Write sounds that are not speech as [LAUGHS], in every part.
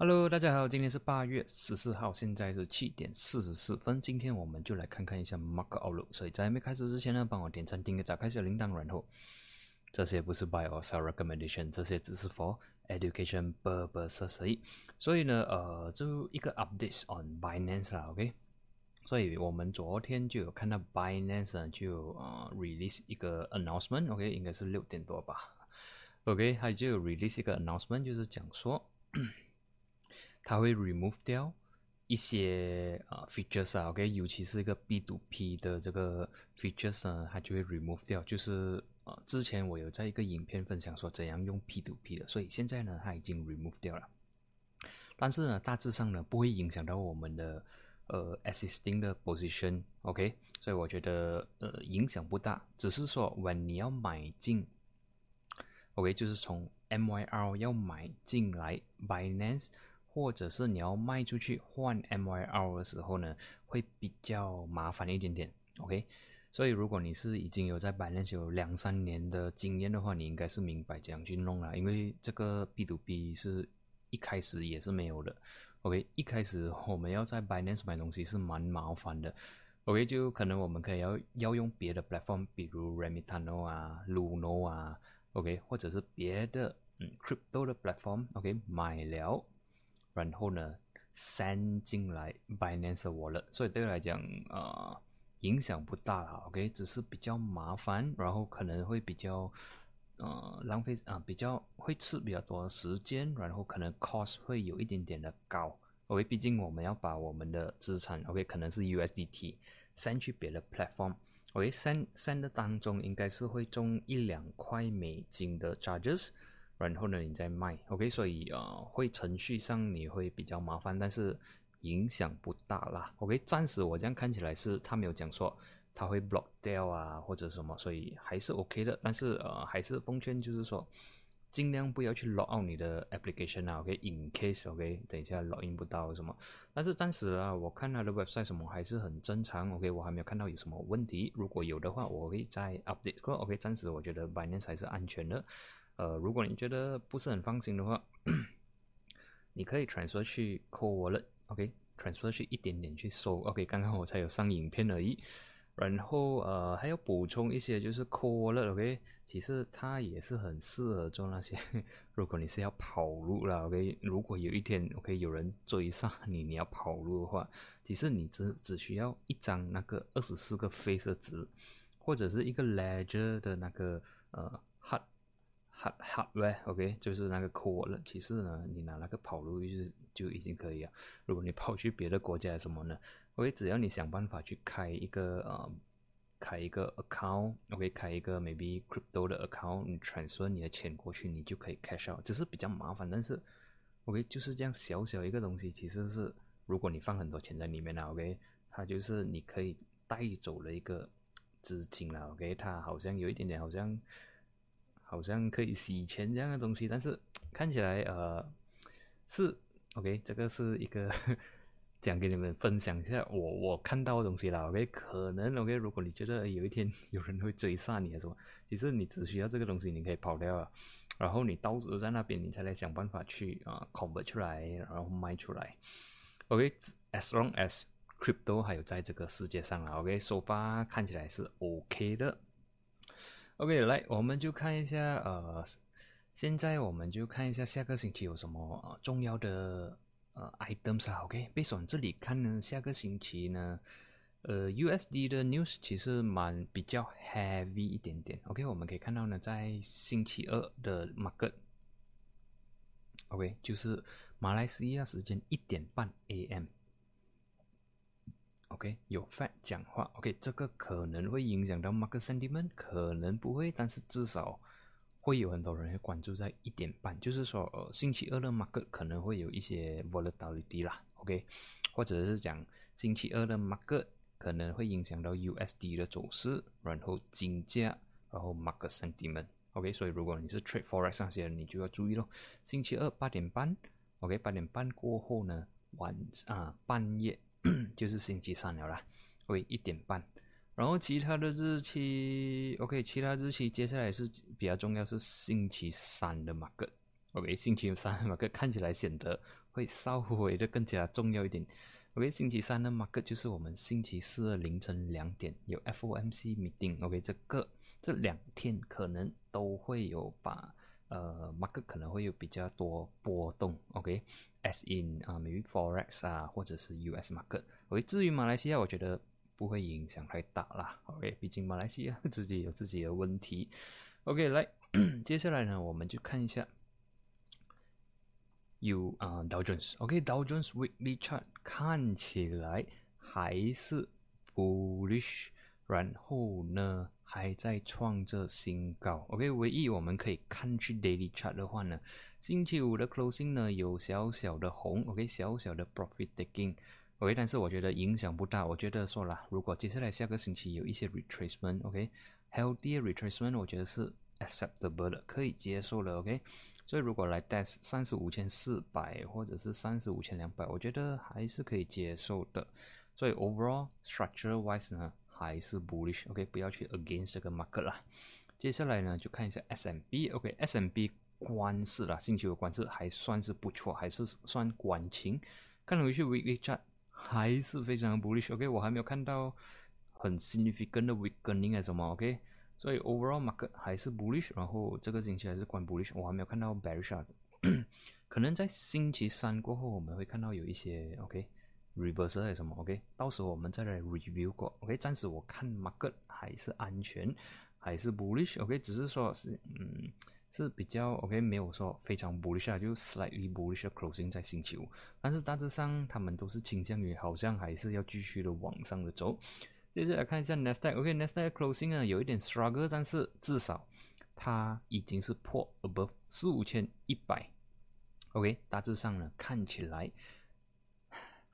Hello，大家好，今天是八月十四号，现在是七点四十四分。今天我们就来看看一下 Mark Outlook。所以在没开始之前呢，帮我点赞、订阅、打开小铃铛。然后这些不是 Buy or Sell Recommendation，这些只是 for education purposes。所以呢，呃，就一个 update on Binance 啦，OK。所以我们昨天就有看到 Binance 就呃 release 一个 announcement，OK，应该是六点多吧，OK，它就 release 一个 announcement，就是讲说。它会 remove 掉一些啊 features 啊，OK，尤其是一个 B to P 的这个 features 呢，它就会 remove 掉。就是呃，之前我有在一个影片分享说怎样用 P to P 的，所以现在呢，它已经 remove 掉了。但是呢，大致上呢，不会影响到我们的呃 existing 的 position，OK，所以我觉得呃影响不大。只是说，when 你要买进，OK，就是从 MYR 要买进来 Binance。或者是你要卖出去换 MYR 的时候呢，会比较麻烦一点点，OK？所以如果你是已经有在 Binance 有两三年的经验的话，你应该是明白怎样去弄了，因为这个 B to B 是一开始也是没有的，OK？一开始我们要在 Binance 买东西是蛮麻烦的，OK？就可能我们可以要要用别的 platform，比如 Remitano 啊、Luno 啊，OK？或者是别的嗯 crypto 的 platform，OK？买了。然后呢，send 进来 Binance Wallet，所以对来讲，呃，影响不大啦，OK，只是比较麻烦，然后可能会比较，呃，浪费啊，比较会吃比较多时间，然后可能 cost 会有一点点的高，OK，毕竟我们要把我们的资产，OK，可能是 USDT send 去别的 platform，OK，send send 的当中应该是会中一两块美金的 charges。然后呢，你再卖，OK，所以呃，会程序上你会比较麻烦，但是影响不大啦，OK，暂时我这样看起来是他没有讲说他会 block 掉啊或者什么，所以还是 OK 的，但是呃，还是奉劝就是说，尽量不要去 log out 你的 application 啊，OK，in case，OK，等一下 login 不到什么，但是暂时啊，我看他的 website 什么还是很正常，OK，我还没有看到有什么问题，如果有的话，我会再 update，OK，暂时我觉得 Binance 还是安全的。呃，如果你觉得不是很放心的话，[CLEARS THROAT] 你可以 transfer 去 Core Wallet，OK，transfer 去一点点去收，OK，刚刚我才有上影片而已。然后呃，还要补充一些，就是 Core Wallet，OK，其实它也是很适合做那些，如果你是要跑路了，OK，如果有一天 OK 有人追上你，你要跑路的话，其实你只只需要一张那个二十四个飞色值，或者是一个 Ledger 的那个呃 Hard。Hard hardware，OK，就是那个 core 了。其实呢，你拿那个跑路就是就已经可以了。如果你跑去别的国家什么呢？OK，只要你想办法去开一个呃，开一个 account，OK，开一个 maybe crypto 的 account，你 transfer 你的钱过去，你就可以 cash out。只是比较麻烦，但是 OK 就是这样小小一个东西，其实是如果你放很多钱在里面了，OK，它就是你可以带走了一个资金了，OK，它好像有一点点好像。好像可以洗钱这样的东西，但是 [TSK] 看起来呃是 OK，这个是一个 [LAUGHS] 讲给你们分享一下我我看到的东西啦。OK，可能 OK，如果你觉得有一天有人会追杀你，还是什么，其实你只需要这个东西，你可以跑掉了，然后你到时在那边，你才来想办法去啊 convert 出来，然后卖出来。OK，as long as crypto 还有在这个世界上啊，OK，首发看起来是 OK 的。OK，来，我们就看一下，呃，现在我们就看一下下个星期有什么呃重要的呃 items 啊。OK，被从这里看呢，下个星期呢，呃，USD 的 news 其实蛮比较 heavy 一点点。OK，我们可以看到呢，在星期二的 market，OK，就是马来西亚时间一点半 AM。OK，有 Fat 讲话，OK，这个可能会影响到 Market Sentiment，可能不会，但是至少会有很多人会关注在一点半，就是说，呃，星期二的 Market 可能会有一些 Volatility 啦，OK，或者是讲星期二的 Market 可能会影响到 USD 的走势，然后金价，然后 Market Sentiment，OK，所以如果你是 Trade Forex 那些，你就要注意咯。星期二八点半，OK，八点半过后呢，晚啊半夜。就是星期三了啦，会一点半，然后其他的日期，OK，其他日期接下来是比较重要，是星期三的 market OK，星期三马克看起来显得会稍微的更加重要一点。OK，星期三的马克就是我们星期四的凌晨两点有 FOMC meeting。OK，这个这两天可能都会有把呃马克可能会有比较多波动。OK，as in 啊，maybe forex 啊，或者是 US market。OK，至于马来西亚，我觉得不会影响太大啦。OK，毕竟马来西亚自己有自己的问题。OK，来，接下来呢，我们就看一下。有啊，Dow Jones，OK，Dow Jones Weekly Chart 看起来还是 bullish，然后呢还在创着新高，OK，唯一我们可以看去 Daily Chart 的话呢，星期五的 Closing 呢有小小的红，OK，小小的 Profit Taking，OK，但是我觉得影响不大，我觉得说了，如果接下来下个星期有一些 Retracement，OK，Healthy Retracement，我觉得是 Acceptable 的，可以接受的，OK。所以如果来 test 三十五千四百或者是三十五千两百，我觉得还是可以接受的。所以 overall structure wise 呢，还是 bullish。OK，不要去 against 这个 market 啦。接下来呢，就看一下 SMB。OK，SMB 关市啦，星期五关市还算是不错，还是算管情。看回去 weekly chart 还是非常 bullish。OK，我还没有看到很 significant 的 weakening 还是什么。OK。所以 overall market 还是 bullish，然后这个星期还是关 bullish，我还没有看到 bearish 的，可能在星期三过后我们会看到有一些 OK reverse 还是什么 OK，到时候我们再来 review 过 OK，暂时我看 market 还是安全，还是 bullish OK，只是说是嗯是比较 OK，没有说非常 bullish，就 slightly bullish closing 在星期五，但是大致上他们都是倾向于好像还是要继续的往上的走。接着来看一下 Nasdaq，OK，Nasdaq closing 呢有一点 struggle，但是至少它已经是破 above 四五千一百，OK，大致上呢看起来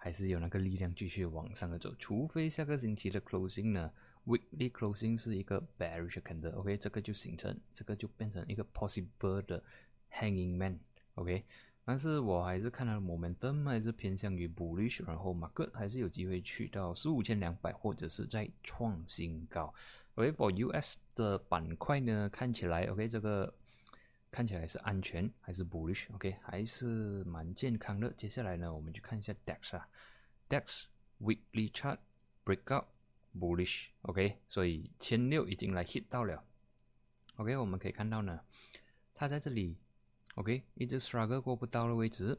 还是有那个力量继续往上的走，除非下个星期的 closing 呢 weekly closing 是一个 bearish candle，OK，这个就形成，这个就变成一个 possible 的 hanging man，OK。但是我还是看到 momentum 还是偏向于 bullish，然后马克还是有机会去到十五千两百或者是再创新高。OK，for US 的板块呢，看起来 OK 这个看起来是安全还是 bullish？OK 还是蛮健康的。接下来呢，我们去看一下 DAX 啊，DAX weekly chart breakout bullish，OK，所以千六已经来 hit 到了。OK，我们可以看到呢，它在这里。OK，一直 struggle 过不到的位置，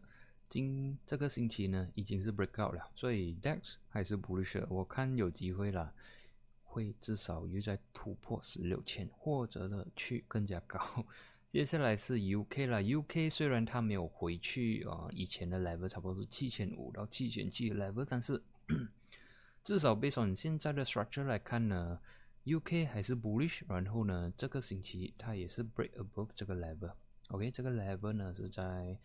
今这个星期呢已经是 breakout 了，所以 DAX 还是 bullish，我看有机会了，会至少又在突破十六千，或者呢去更加高。接下来是 UK 了，UK 虽然它没有回去啊以前的 level，差不多是七千五到七千七 level，但是至少 based on 现在的 structure 来看呢，UK 还是 bullish，然后呢这个星期它也是 break above 这个 level。OK，这个 level 呢是在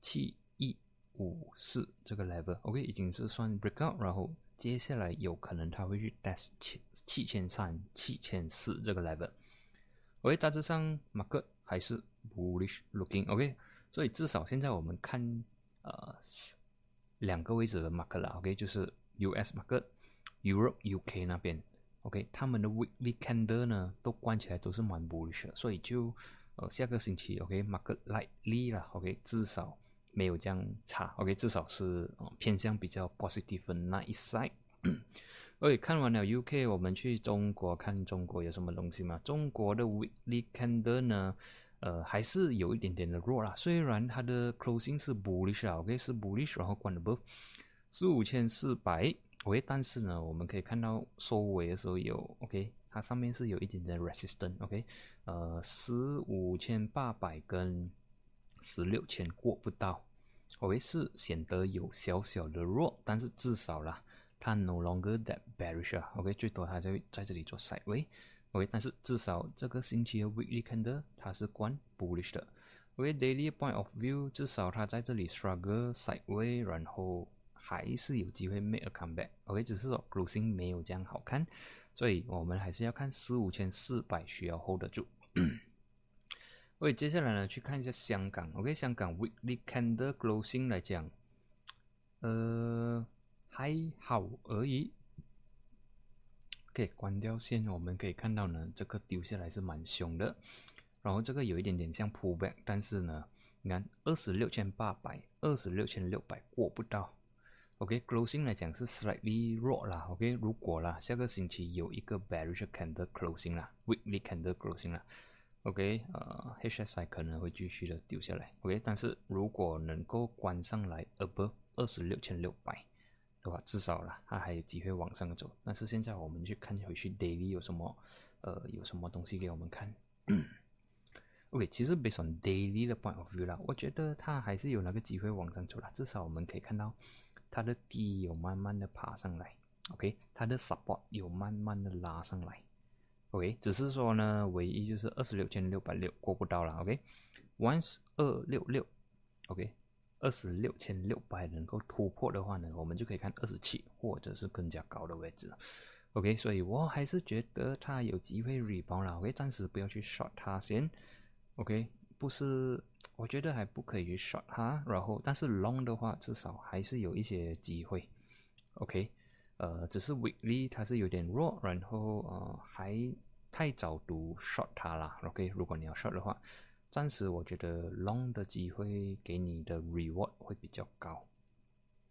七一五四这个 level，OK 已经是算 breakout，然后接下来有可能它会去 test 七七千三、七千四这个 level。OK，大致上 market 还是 bullish looking，OK，所以至少现在我们看呃两个位置的 market 啦，OK，就是 US market、Europe、UK 那边，OK，他们的 weekly candle 呢都关起来都是蛮 bullish，所以就。呃，下个星期，OK，market lightly 啦，OK，至少没有这样差，OK，至少是偏向比较 positive 的那一 side。喂看完了 UK，我们去中国看中国有什么东西吗？中国的 weekly candle 呢，呃，还是有一点点的弱啦。虽然它的 closing 是 bullish 啊，OK 是 bullish，然后关了 above 四五千四百，OK，但是呢，我们可以看到收尾的时候有 OK。它上面是有一点点 resistance，OK，呃，十五千八百跟十六千过不到，OK，是显得有小小的弱，但是至少啦，它 no longer that bearish 啊，OK，最多它在在这里做 sideway，OK，但是至少这个星期的 weekly candle 它是关 bullish 的，OK，daily point of view 至少它在这里 struggle sideway，然后还是有机会 make a comeback，OK，只是说 closing 没有这样好看。所以我们还是要看四五千四百需要 hold 得住。OK，接下来呢，去看一下香港。OK，香港 weekly candle closing 来讲，呃，还好而已。OK，关掉线，我们可以看到呢，这个丢下来是蛮凶的。然后这个有一点点像 pullback，但是呢，你看二十六千八百，二十六千六百过不到。OK，closing 来讲是 slightly 弱啦。OK，如果啦，下个星期有一个 bearish candle closing 啦，weekly candle closing 啦。OK，呃，HSI 可能会继续的丢下来。OK，但是如果能够关上来 above 二十六千六百的话，至少啦，它还有机会往上走。但是现在我们去看回去 daily 有什么，呃，有什么东西给我们看。[COUGHS] OK，其实 based on daily 的 point of view 啦，我觉得它还是有那个机会往上走啦。至少我们可以看到。它的低有慢慢的爬上来，OK，它的 support 有慢慢的拉上来，OK，只是说呢，唯一就是二十六千六百六过不到了，OK，once 二六六，OK，二十六千六百能够突破的话呢，我们就可以看二十七或者是更加高的位置，OK，所以我还是觉得它有机会 rebound 了，OK，暂时不要去 short 它先，OK。不是，我觉得还不可以去 short 它，然后但是 long 的话，至少还是有一些机会。OK，呃，只是 weekly 它是有点弱，然后呃还太早读 short 它啦。OK，如果你要 short 的话，暂时我觉得 long 的机会给你的 reward 会比较高。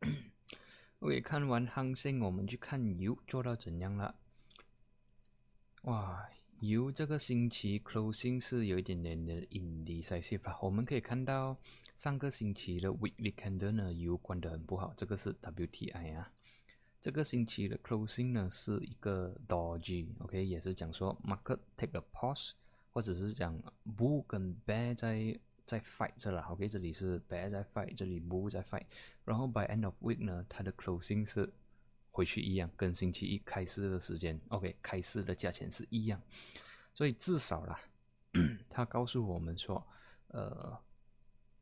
[COUGHS] OK，看完航星，我们去看油做到怎样了？哇！油这个星期 closing 是有一点点的 indecisive 啦。我们可以看到上个星期的 weekly candle 呢，油关得很不好，这个是 WTI 啊。这个星期的 closing 呢是一个 dodgy，OK，也是讲说 market take a pause，或者是讲 bu 跟 bear 在在 fight 这啦，OK，这里是 bear 在 fight，这里 bu 在 fight，然后 by end of week 呢，它的 closing 是。回去一样，跟星期一开市的时间，OK，开市的价钱是一样，所以至少啦，他告诉我们说，呃，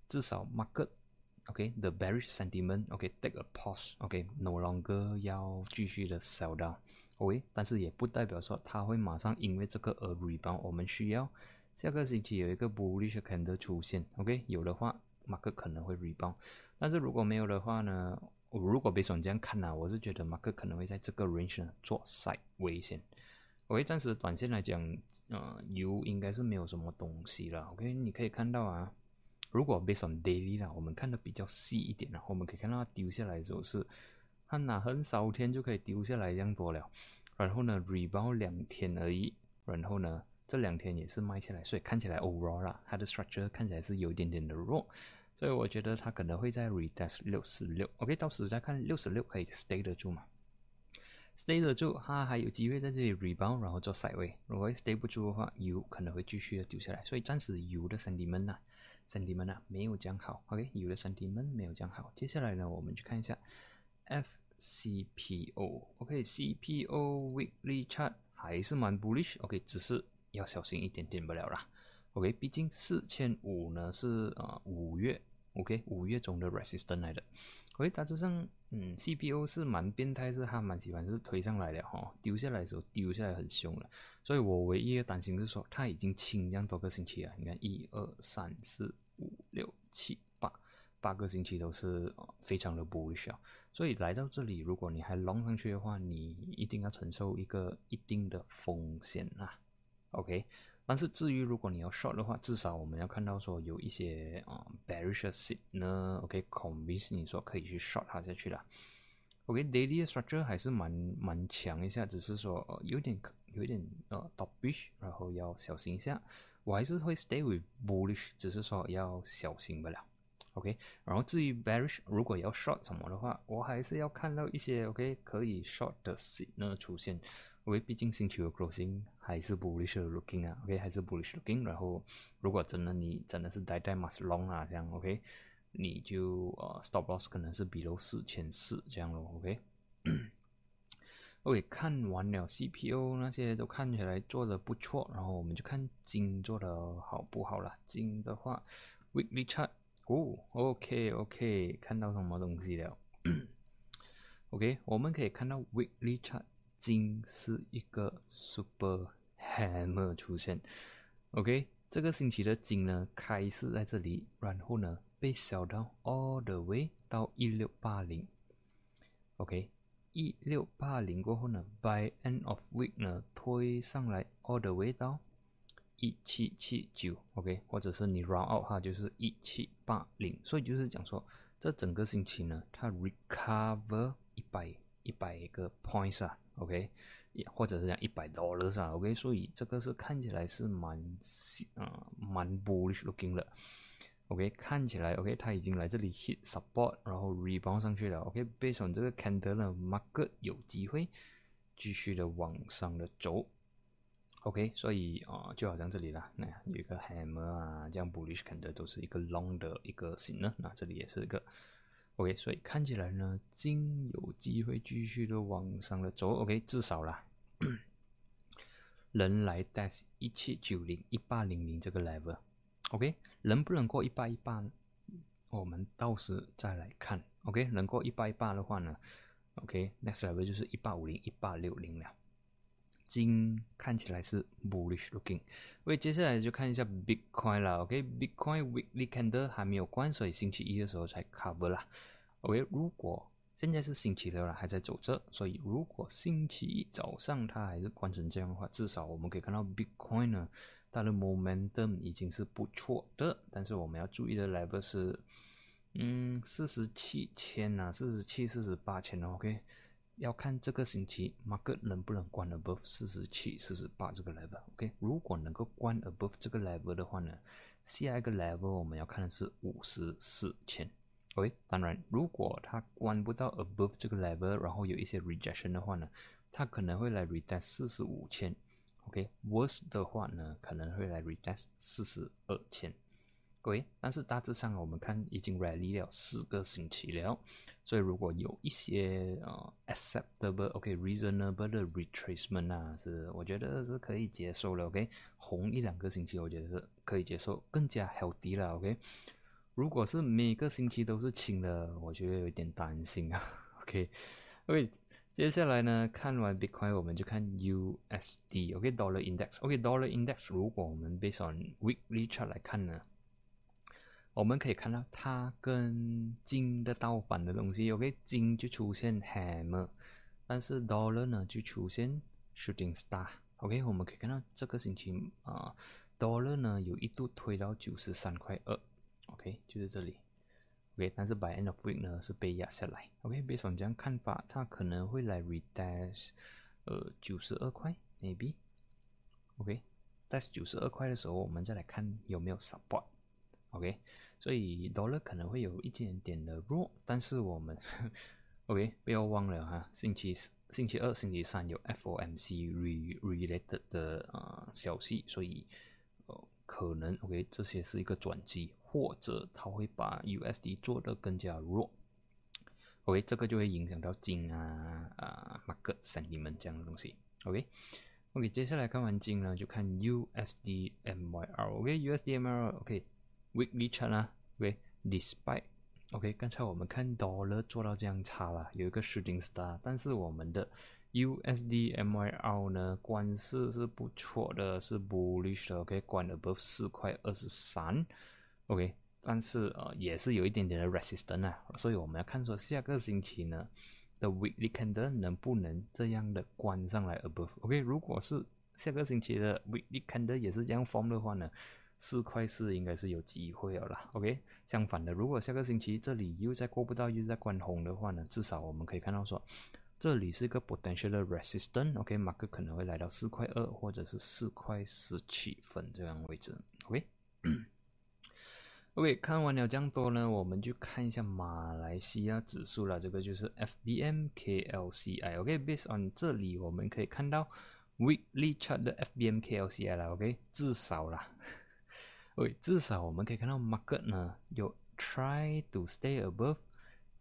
至少 market，OK，the bearish sentiment，OK，take a pause，OK，no longer 要继续的 sell down O.K.，但是也不代表说它会马上因为这个而 rebound，我们需要下个星期有一个 bullish candle 出现，OK，有的话 market 可能会 rebound，但是如果没有的话呢？我如果被选这样看呢，我是觉得马克可能会在这个 range 呢做 side 危险。OK，暂时短线来讲，呃，油应该是没有什么东西了。OK，你可以看到啊，如果 based on daily 啦，我们看的比较细一点然后，我们可以看到它丢下来的时候是，它拿很少天就可以丢下来这样多了。然后呢，rebound 两天而已，然后呢，这两天也是卖起来，所以看起来 overall 啦，它的 structure 看起来是有一点点的弱。所以我觉得它可能会在 retest 六十六，OK，到时再看六十六可以 stay 得住嘛？stay 得住，它还有机会在这里 rebound，然后做 side 位。如果 stay 不住的话，油可能会继续的丢下来。所以暂时油的 sentiment 呐，sentiment 呐没有讲好，OK，油的 sentiment 没有讲好。接下来呢，我们去看一下 FCPO，OK，CPO weekly chart 还是蛮 bullish，OK，只是要小心一点点不了啦。OK，毕竟四千五呢是啊五月，OK 五月中的 resistance 来的。OK，大致上，嗯，C P O 是蛮变态，是它蛮喜欢是推上来的哈，丢下来的时候丢下来很凶了。所以我唯一的担心是说，它已经清这样多个星期了，你看一二三四五六七八个星期都是非常的 bullish，所以来到这里，如果你还 long 上去的话，你一定要承受一个一定的风险啊。OK。但是至于如果你要 short 的话，至少我们要看到说有一些啊 bearish 呢，OK，convince 你说可以去 short 它下去了。OK，daily structure 还是蛮蛮强一下，只是说有点有点呃 topish，然后要小心一下。我还是会 stay with bullish，只是说要小心不了。OK，然后至于 bearish，如果要 short 什么的话，我还是要看到一些 OK 可以 short 的 sit 呢出现。因为毕竟星期五 closing 还是 bullish looking 啊，OK 还是 bullish looking。然后如果真的你真的是待在 must long 啊，这样 OK，你就呃 stop loss 可能是比如四千四这样咯，OK。OK 看完了 CPU 那些都看起来做的不错，然后我们就看金做的好不好了。金的话，weekly chart 哦，OK OK，看到什么东西了？OK，我们可以看到 weekly chart。金是一个 super hammer 出现，OK，这个星期的金呢开始在这里，然后呢被小到 all the way 到一六八零，OK，一六八零过后呢，by end of week 呢推上来 all the way 到一七七九，OK，或者是你 run out 哈，就是一七八零，所以就是讲说，这整个星期呢，它 recover 一百一百个 points 啊，OK，也或者是讲一百 dollars 啊，OK，所以这个是看起来是蛮啊蛮 bullish looking 的，OK，看起来 OK，它已经来这里 hit support，然后 rebound 上去了，OK，based 这个 candle 呢，market 有机会继续的往上的走。OK，所以啊，就好像这里啦，那有一个 hammer 啊，这样 bullish 看的都是一个 long 的一个形呢。那这里也是一个 OK，所以看起来呢，金有机会继续的往上的走。OK，至少啦，人来 test 一七九零一八零零这个 level。OK，能不能过一八一八？我们到时再来看。OK，能过一八一八的话呢，OK，next level 就是一八五零一八六零了。金看起来是 bullish looking，所以接下来就看一下 Bitcoin 了。OK，Bitcoin weekly candle 还没有关，所以星期一的时候才 cover 啦。OK，如果现在是星期六了，还在走着，所以如果星期一早上它还是关成这样的话，至少我们可以看到 Bitcoin 呢，它的 momentum 已经是不错的。但是我们要注意的 level 是，嗯，四十七千啊，四十七、四十八千 OK。要看这个星期 market 能不能关 above 四十七、四十八这个 level，OK？如果能够关 above 这个 level 的话呢，下一个 level 我们要看的是五十四千，OK？当然，如果它关不到 above 这个 level，然后有一些 rejection 的话呢，它可能会来 retest 四十五千，OK？Worse 的话呢，可能会来 retest 四十二千，OK？但是大致上我们看已经 rally 了四个星期了。所以如果有一些呃 acceptable，OK，reasonable 的 retracement 啊，是我觉得是可以接受了，OK，红一两个星期我觉得是可以接受，更加 healthy 了，OK。如果是每个星期都是清的，我觉得有点担心啊，OK。OK，接下来呢，看完 Bitcoin 我们就看 USD，OK，Dollar Index，OK，Dollar Index 如果我们 based on weekly chart 来看呢。我们可以看到它跟金的倒反的东西，OK，金就出现 hammer，但是 dollar 呢就出现 shooting star，OK，我们可以看到这个星期啊，dollar 呢有一度推到九十三块二，OK，就是这里，OK，但是 by end of week 呢是被压下来，OK，别上这样看法，它可能会来 retest，呃，九十二块，maybe，OK，在九十二块的时候，我们再来看有没有 support OK，。所以 dollar 可能会有一点点的弱，但是我们 [LAUGHS] OK 不要忘了哈，星期四星期二、星期三有 FOMC re related 的啊消息，所以呃可能 OK 这些是一个转机，或者它会把 USD 做得更加弱，OK？这个就会影响到金啊啊 market sentiment 这样的东西，OK？OK 接下来看完金呢，就看 USDMYR，OK USDMYR，OK。Weekly chart 啊，OK，despite，OK，刚才我们看 dollar 做到这样差了，有一个 shooting star，但是我们的 USDMYR 呢，关势是不错的，是 bullish 的，OK，关 above 四块二十三，OK，但是呃也是有一点点的 resistance 啊，所以我们要看说下个星期呢的 weekly candle 能不能这样的关上来 above，OK，如果是下个星期的 weekly candle 也是这样 form 的话呢？四块四应该是有机会了啦，OK。相反的，如果下个星期这里又再过不到，又在关红的话呢，至少我们可以看到说，这里是一个 potential resistance，OK，马克可能会来到四块二或者是四块十七分这样位置，OK。[CLEARS THROAT] OK，看完了这样多呢，我们就看一下马来西亚指数了，这个就是 FBMKLCI，OK，based on 这里我们可以看到 weekly chart 的 FBMKLCI 了，OK，至少啦。喂，至少我们可以看到 market 呢有 try to stay above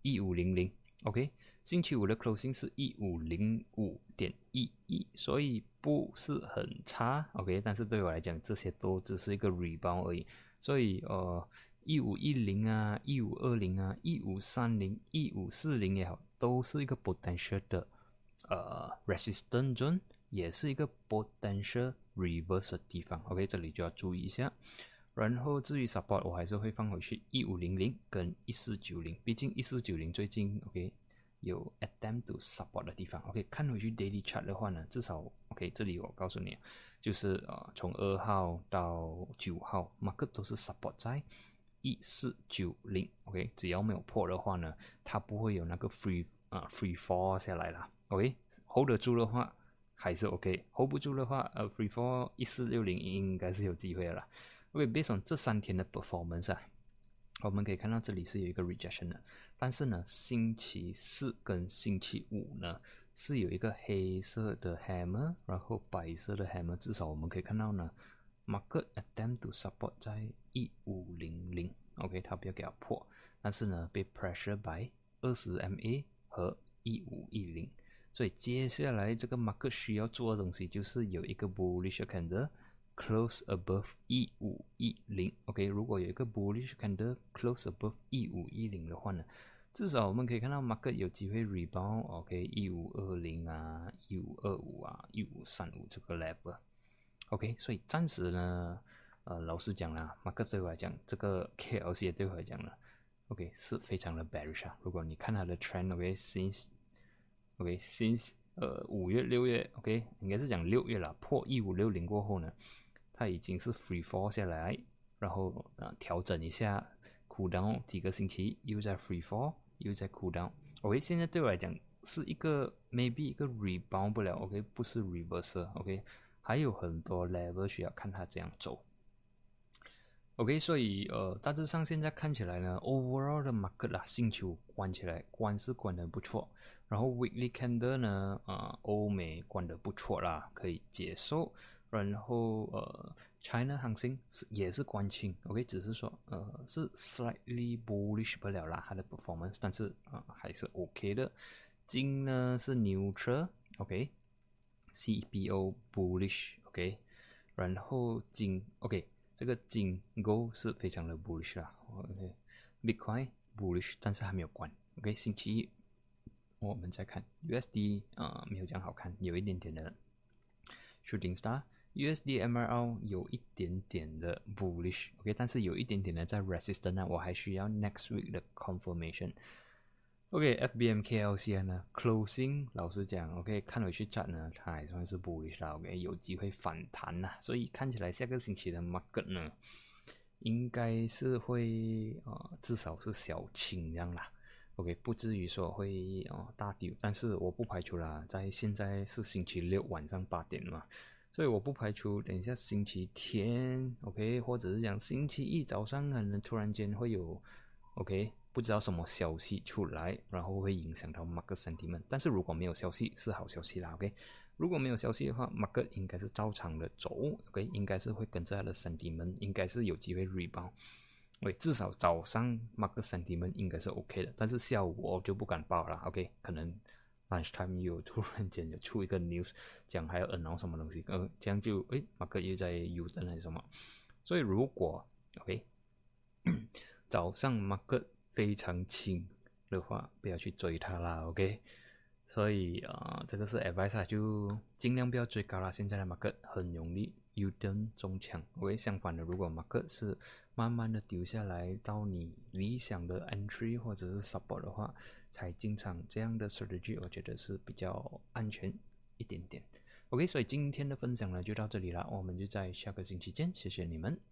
一五零零，OK，星期五的 closing 是一五零五点一一，所以不是很差，OK，但是对我来讲，这些都只是一个 rebound 而已，所以呃，一五一零啊，一五二零啊，一五三零、一五四零也好，都是一个 potential 的呃 resistance zone，也是一个 potential reverse 的地方，OK，这里就要注意一下。然后至于 support，我还是会放回去一五零零跟一四九零，毕竟一四九零最近 OK 有 attempt to support 的地方。OK，看回去 daily chart 的话呢，至少 OK，这里我告诉你，就是呃，从二号到九号，mark 都是 support 在一四九零。OK，只要没有破的话呢，它不会有那个 free 啊 free fall 下来了。OK，hold 得住的话还是 OK，hold 不住的话，呃，free fall 一四六零应该是有机会了。OK，based on 这三天的 performance 啊。我们可以看到这里是有一个 rejection 的，但是呢，星期四跟星期五呢是有一个黑色的 hammer，然后白色的 hammer，至少我们可以看到呢，market attempt to support 在一五零零，OK，它不要给它破，但是呢被 pressure by 二十 MA 和一五一零，所以接下来这个 market 需要做的东西就是有一个 bullish candle。Close above 一五一零，OK。如果有一个 bullish candle close above 一五一零的话呢，至少我们可以看到 market 有机会 rebound，OK。一五二零啊，一五二五啊，一五三五这个 level，OK。所以暂时呢，呃，老实讲啦，market 对我来讲，这个 KLC 也对我来讲呢，OK 是非常的 bearish 啊。如果你看它的 trend，OK，since，OK，since 呃五月六月，OK，应该是讲六月了，破一五六零过后呢。它已经是 free fall 下来，然后啊调整一下，cool down 几个星期，又在 free fall，又在 cool down。OK，现在对我来讲是一个 maybe 一个 rebound 不了，OK，不是 reverse。OK，还有很多 level 需要看它这样走。OK，所以呃大致上现在看起来呢，overall 的 market 啦，星球关起来关是关的不错，然后 weekly candle 呢，啊欧美关的不错啦，可以接受。然后呃，China 行情是也是关清，OK，只是说呃是 slightly bullish 不了啦，它的 performance，但是啊还是 OK 的。金呢是 neutral，OK，CBO bullish，OK，然后金 OK，这个金 Go 是非常的 bullish 啦，OK，Bitcoin bullish，但是还没有关，OK，星期一我们再看 USD 啊没有这样好看，有一点点的 shooting star。USD MRL 有一点点的 bullish，OK，但是有一点点的在 resistance 呢，我还需要 next week 的 confirmation。OK，FBMKLC 呢，closing 老实讲，OK，看回去 chart 呢，它还算是 bullish 啦，OK，有机会反弹呐，所以看起来下个星期的 market 呢，应该是会啊，至少是小清这样啦，OK，不至于说会啊大跌，但是我不排除啦，在现在是星期六晚上八点嘛。所以我不排除等一下星期天，OK，或者是讲星期一早上可能突然间会有，OK，不知道什么消息出来，然后会影响到 market sentiment。但是如果没有消息是好消息啦，OK。如果没有消息的话，Mark 应该是照常的走，OK，应该是会跟着它的兄弟们应该是有机会 rebound。喂，至少早上 market sentiment 应该是 OK 的，但是下午我就不敢报了，OK，可能。Lunchtime 又突然间有 [LAUGHS] 出一个 news 讲还要 announce 什么东西，呃，这样就诶，马克又在 U 登还是什么？所以如果 OK 早上马克非常轻的话，不要去追它啦，OK？所以啊，这个是 advice，就尽量不要追高啦。现在的马克很容易 U 登中枪，OK？相反的，如果马克是慢慢的丢下来到你理想的 entry 或者是 support 的话，才进场这样的 strategy，我觉得是比较安全一点点。OK，所以今天的分享呢就到这里了，我们就在下个星期见，谢谢你们。